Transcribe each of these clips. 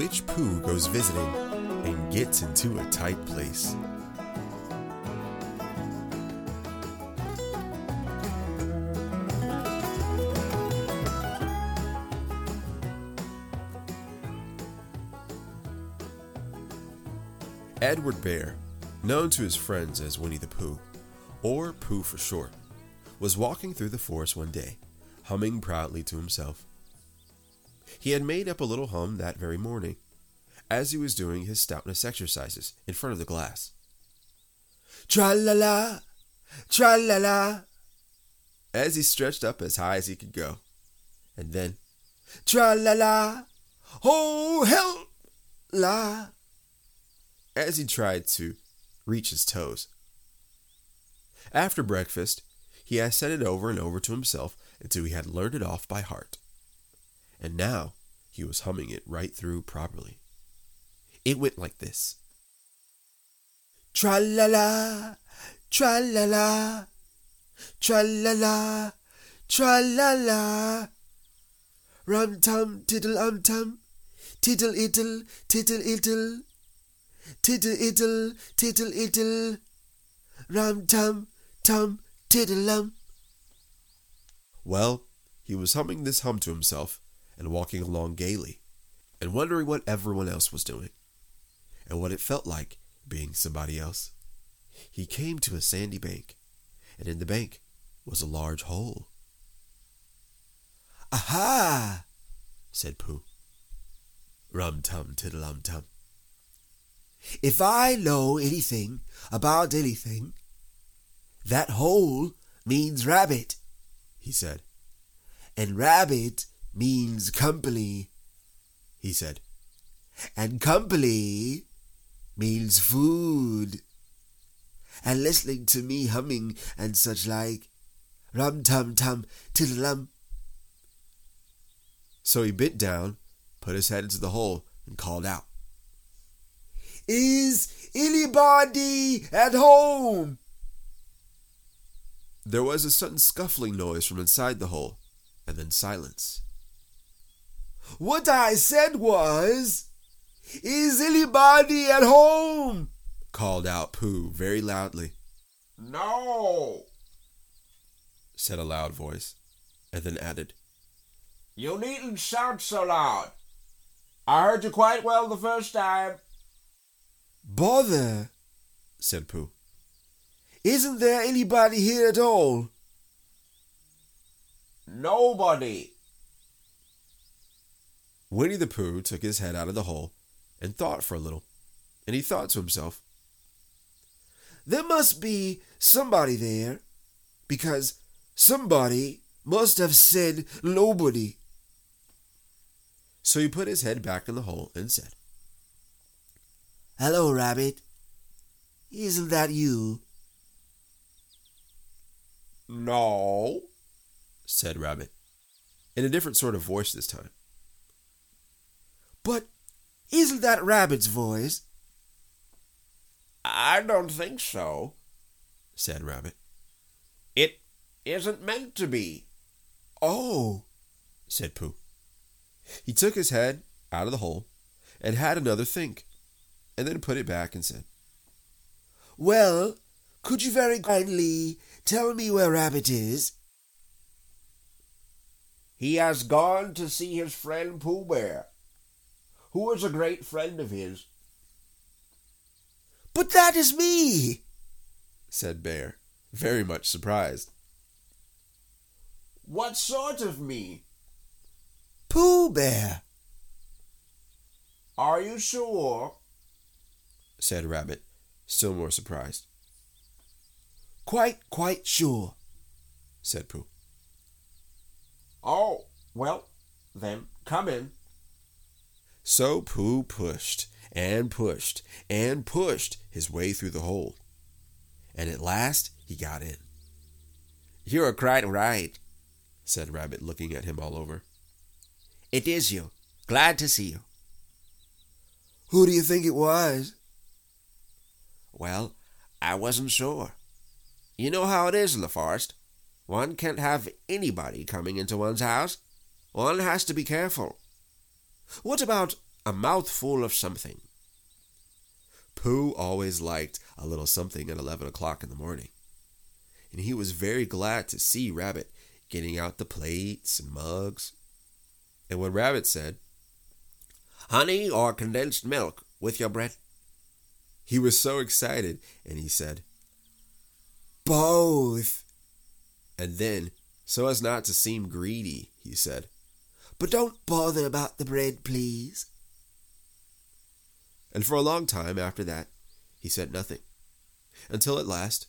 which Pooh goes visiting and gets into a tight place. Edward Bear, known to his friends as Winnie the Pooh, or Pooh for short, was walking through the forest one day, humming proudly to himself. He had made up a little hum that very morning, as he was doing his stoutness exercises in front of the glass. Tra la la, tra la la, as he stretched up as high as he could go. And then, tra la la, oh help la, as he tried to reach his toes. After breakfast, he had said it over and over to himself until he had learned it off by heart. And now he was humming it right through properly. It went like this Tra la la, tra la la, tra la la, tra la la. Rum tum, tiddle um tum, tiddle iddle, tiddle iddle, tiddle iddle, tiddle iddle, rum tum, tum, tiddle um. Well, he was humming this hum to himself and walking along gaily and wondering what everyone else was doing and what it felt like being somebody else. He came to a sandy bank, and in the bank was a large hole. Aha! said Pooh. Rum tum tiddle um tum. If I know anything about anything, that hole means rabbit, he said. And rabbit means company, he said. And company means food. And listening to me humming and such like. Rum tum tum tiddlum. So he bent down, put his head into the hole, and called out. Is anybody at home? There was a sudden scuffling noise from inside the hole, and then silence. What I said was, Is anybody at home? called out Pooh very loudly. No, said a loud voice, and then added, you needn't shout so loud. I heard you quite well the first time. Bother, said Pooh. Isn't there anybody here at all? Nobody. Winnie the Pooh took his head out of the hole and thought for a little, and he thought to himself, There must be somebody there, because somebody must have said nobody. So he put his head back in the hole and said, Hello, Rabbit. Isn't that you? No. said Rabbit, in a different sort of voice this time. But isn't that Rabbit's voice? I don't think so, said Rabbit. It isn't meant to be. Oh, said Pooh. He took his head out of the hole and had another think, and then put it back and said, Well, could you very kindly tell me where Rabbit is? He has gone to see his friend Pooh Bear, who is a great friend of his. But that is me, said Bear, very much surprised. What sort of me? Pooh Bear, Are you sure? said Rabbit, still more surprised. Quite, quite sure, said Pooh. Oh, well, then come in. So Pooh pushed and pushed and pushed his way through the hole. And at last he got in. You are quite right, said Rabbit, looking at him all over. It is you. Glad to see you. Who do you think it was? Well, I wasn't sure. You know how it is in the forest. One can't have anybody coming into one's house. One has to be careful. What about a mouthful of something. Pooh always liked a little something at 11 o'clock in the morning, and he was very glad to see Rabbit getting out the plates and mugs. And when Rabbit said, Honey or condensed milk with your bread? He was so excited, and he said, Both. And then, so as not to seem greedy, he said, But don't bother about the bread, please. And for a long time after that, he said nothing, until at last,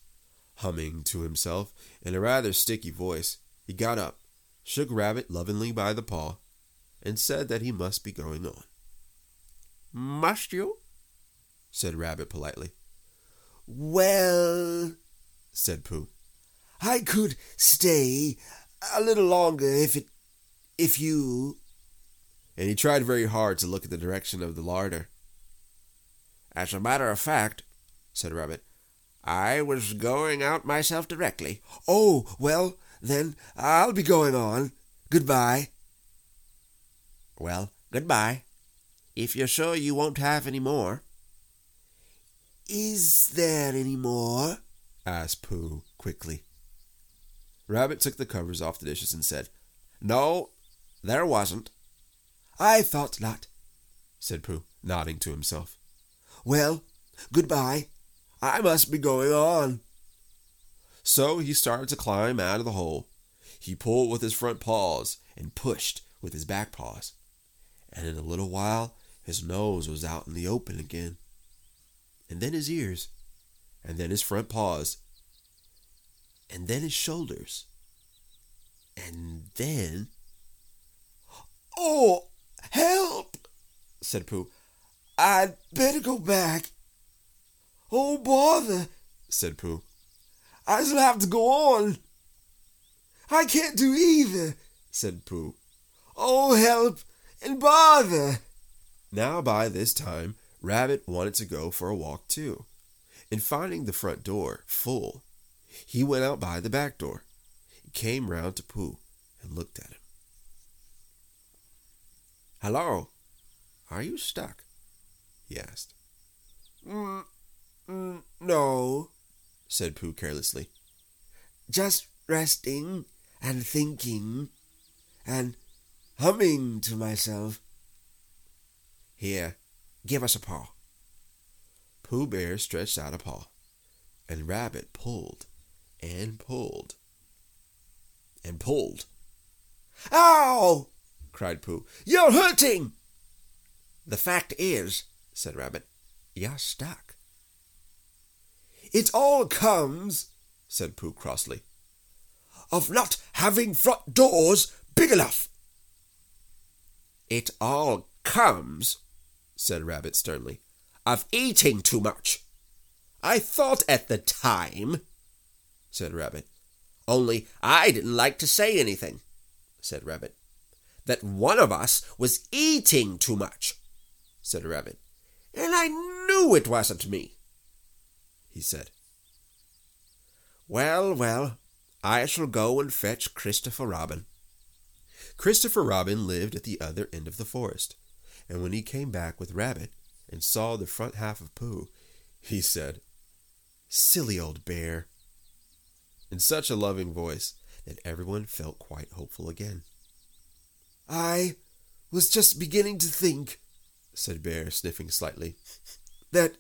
humming to himself in a rather sticky voice, he got up, shook Rabbit lovingly by the paw, and said that he must be going on. Must you? said Rabbit politely. Well, said Pooh. I could stay a little longer if it if you and he tried very hard to look at the direction of the larder. As a matter of fact, said Rabbit, I was going out myself directly. Oh, well, then I'll be going on. Goodbye. Well, goodbye. If you're sure you won't have any more. Is there any more? asked Pooh quickly. Rabbit took the covers off the dishes and said, No, there wasn't. I thought not, said Pooh, nodding to himself. Well, goodbye. I must be going on. So he started to climb out of the hole. He pulled with his front paws and pushed with his back paws. And in a little while, his nose was out in the open again. And then his ears. And then his front paws. And then his shoulders. And then. Oh, help! said Pooh. I'd better go back. Oh, bother, said Pooh. I shall have to go on. I can't do either, said Pooh. Oh, help and bother. Now, by this time, Rabbit wanted to go for a walk too. And finding the front door full, he went out by the back door. He came round to Pooh and looked at him. Hello, are you stuck? he asked. Mm, mm, no, said Pooh carelessly. Just resting and thinking and humming to myself. Here, give us a paw. Pooh Bear stretched out a paw, and Rabbit pulled and pulled and pulled. Ow! Cried Pooh. You're hurting! The fact is, said Rabbit, you're stuck. It all comes, said Pooh crossly, of not having front doors big enough. It all comes, said Rabbit sternly, of eating too much. I thought at the time, said Rabbit, only I didn't like to say anything, said Rabbit, that one of us was eating too much, said Rabbit, and I knew it wasn't me, he said. Well, well, I shall go and fetch Christopher Robin. Christopher Robin lived at the other end of the forest, and when he came back with Rabbit and saw the front half of Pooh, he said, Silly old bear, in such a loving voice that everyone felt quite hopeful again. I was just beginning to think, said Bear, sniffing slightly, that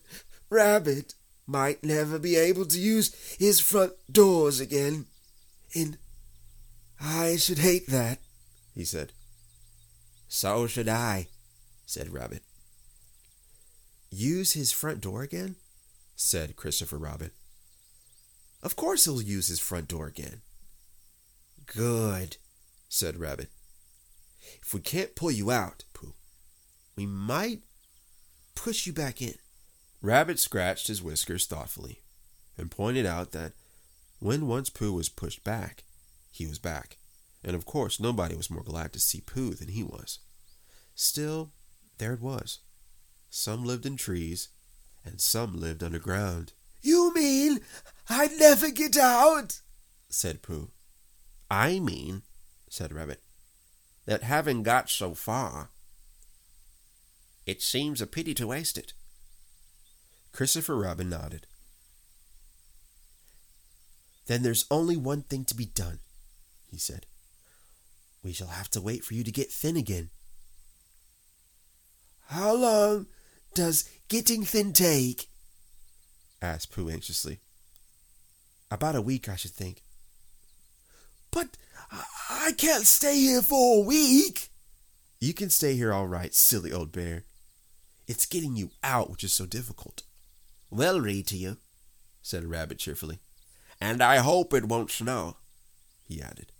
Rabbit might never be able to use his front doors again. And I should hate that, he said. So should I, said Rabbit. Use his front door again? said Christopher Robin. Of course he'll use his front door again. Good, said Rabbit. If we can't pull you out, Pooh, we might push you back in. Rabbit scratched his whiskers thoughtfully and pointed out that when once Pooh was pushed back, he was back. And of course, nobody was more glad to see Pooh than he was. Still, there it was. Some lived in trees, and some lived underground. You mean I'd never get out? said Pooh. I mean, said Rabbit, that having got so far, It seems a pity to waste it. Christopher Robin nodded. Then there's only one thing to be done, he said. We shall have to wait for you to get thin again. How long does getting thin take? asked Pooh anxiously. About a week, I should think. But I can't stay here for a week. You can stay here all right, silly old bear. It's getting you out which is so difficult. We'll read to you, said Rabbit cheerfully. And I hope it won't snow, he added.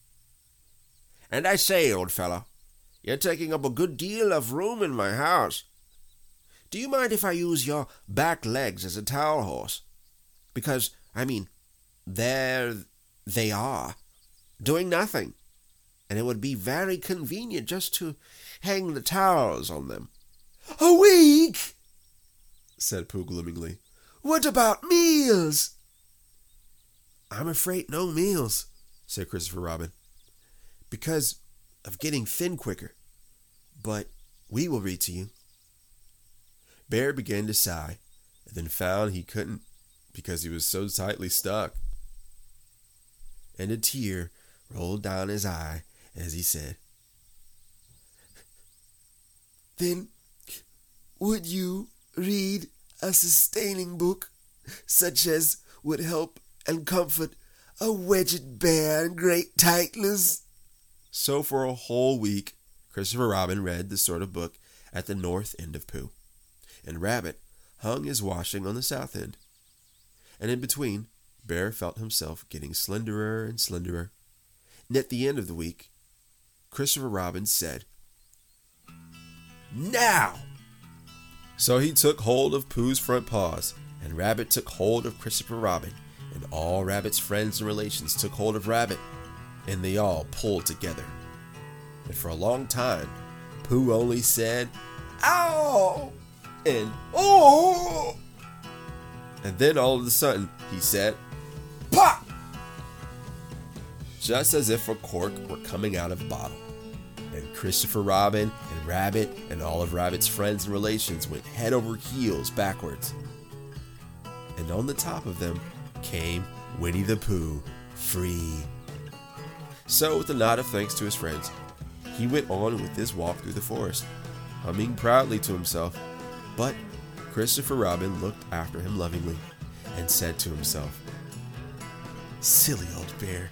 And I say, old fellow, you're taking up a good deal of room in my house. Do you mind if I use your back legs as a towel horse? Because, I mean, there they are, doing nothing, and it would be very convenient just to hang the towels on them. A week? said Pooh gloomingly. What about meals? I'm afraid no meals, said Christopher Robin, because of getting thin quicker. But we will read to you. Bear began to sigh, and then found he couldn't because he was so tightly stuck. And a tear rolled down his eye as he said, Then would you read a sustaining book such as would help and comfort a wedged bear in great tightness? So for a whole week, Christopher Robin read the sort of book at the north end of Pooh, and Rabbit hung his washing on the south end. And in between, Bear felt himself getting slenderer and slenderer. And at the end of the week, Christopher Robin said, Now! So he took hold of Pooh's front paws, and Rabbit took hold of Christopher Robin, and all Rabbit's friends and relations took hold of Rabbit, and they all pulled together. And for a long time, Pooh only said, Ow! and Oh! and then all of a sudden he said! Just as if a cork were coming out of a bottle. And Christopher Robin and Rabbit and all of Rabbit's friends and relations went head over heels backwards. And on the top of them came Winnie the Pooh, free. So, with a nod of thanks to his friends, he went on with his walk through the forest, humming proudly to himself. But Christopher Robin looked after him lovingly and said to himself, Silly old bear,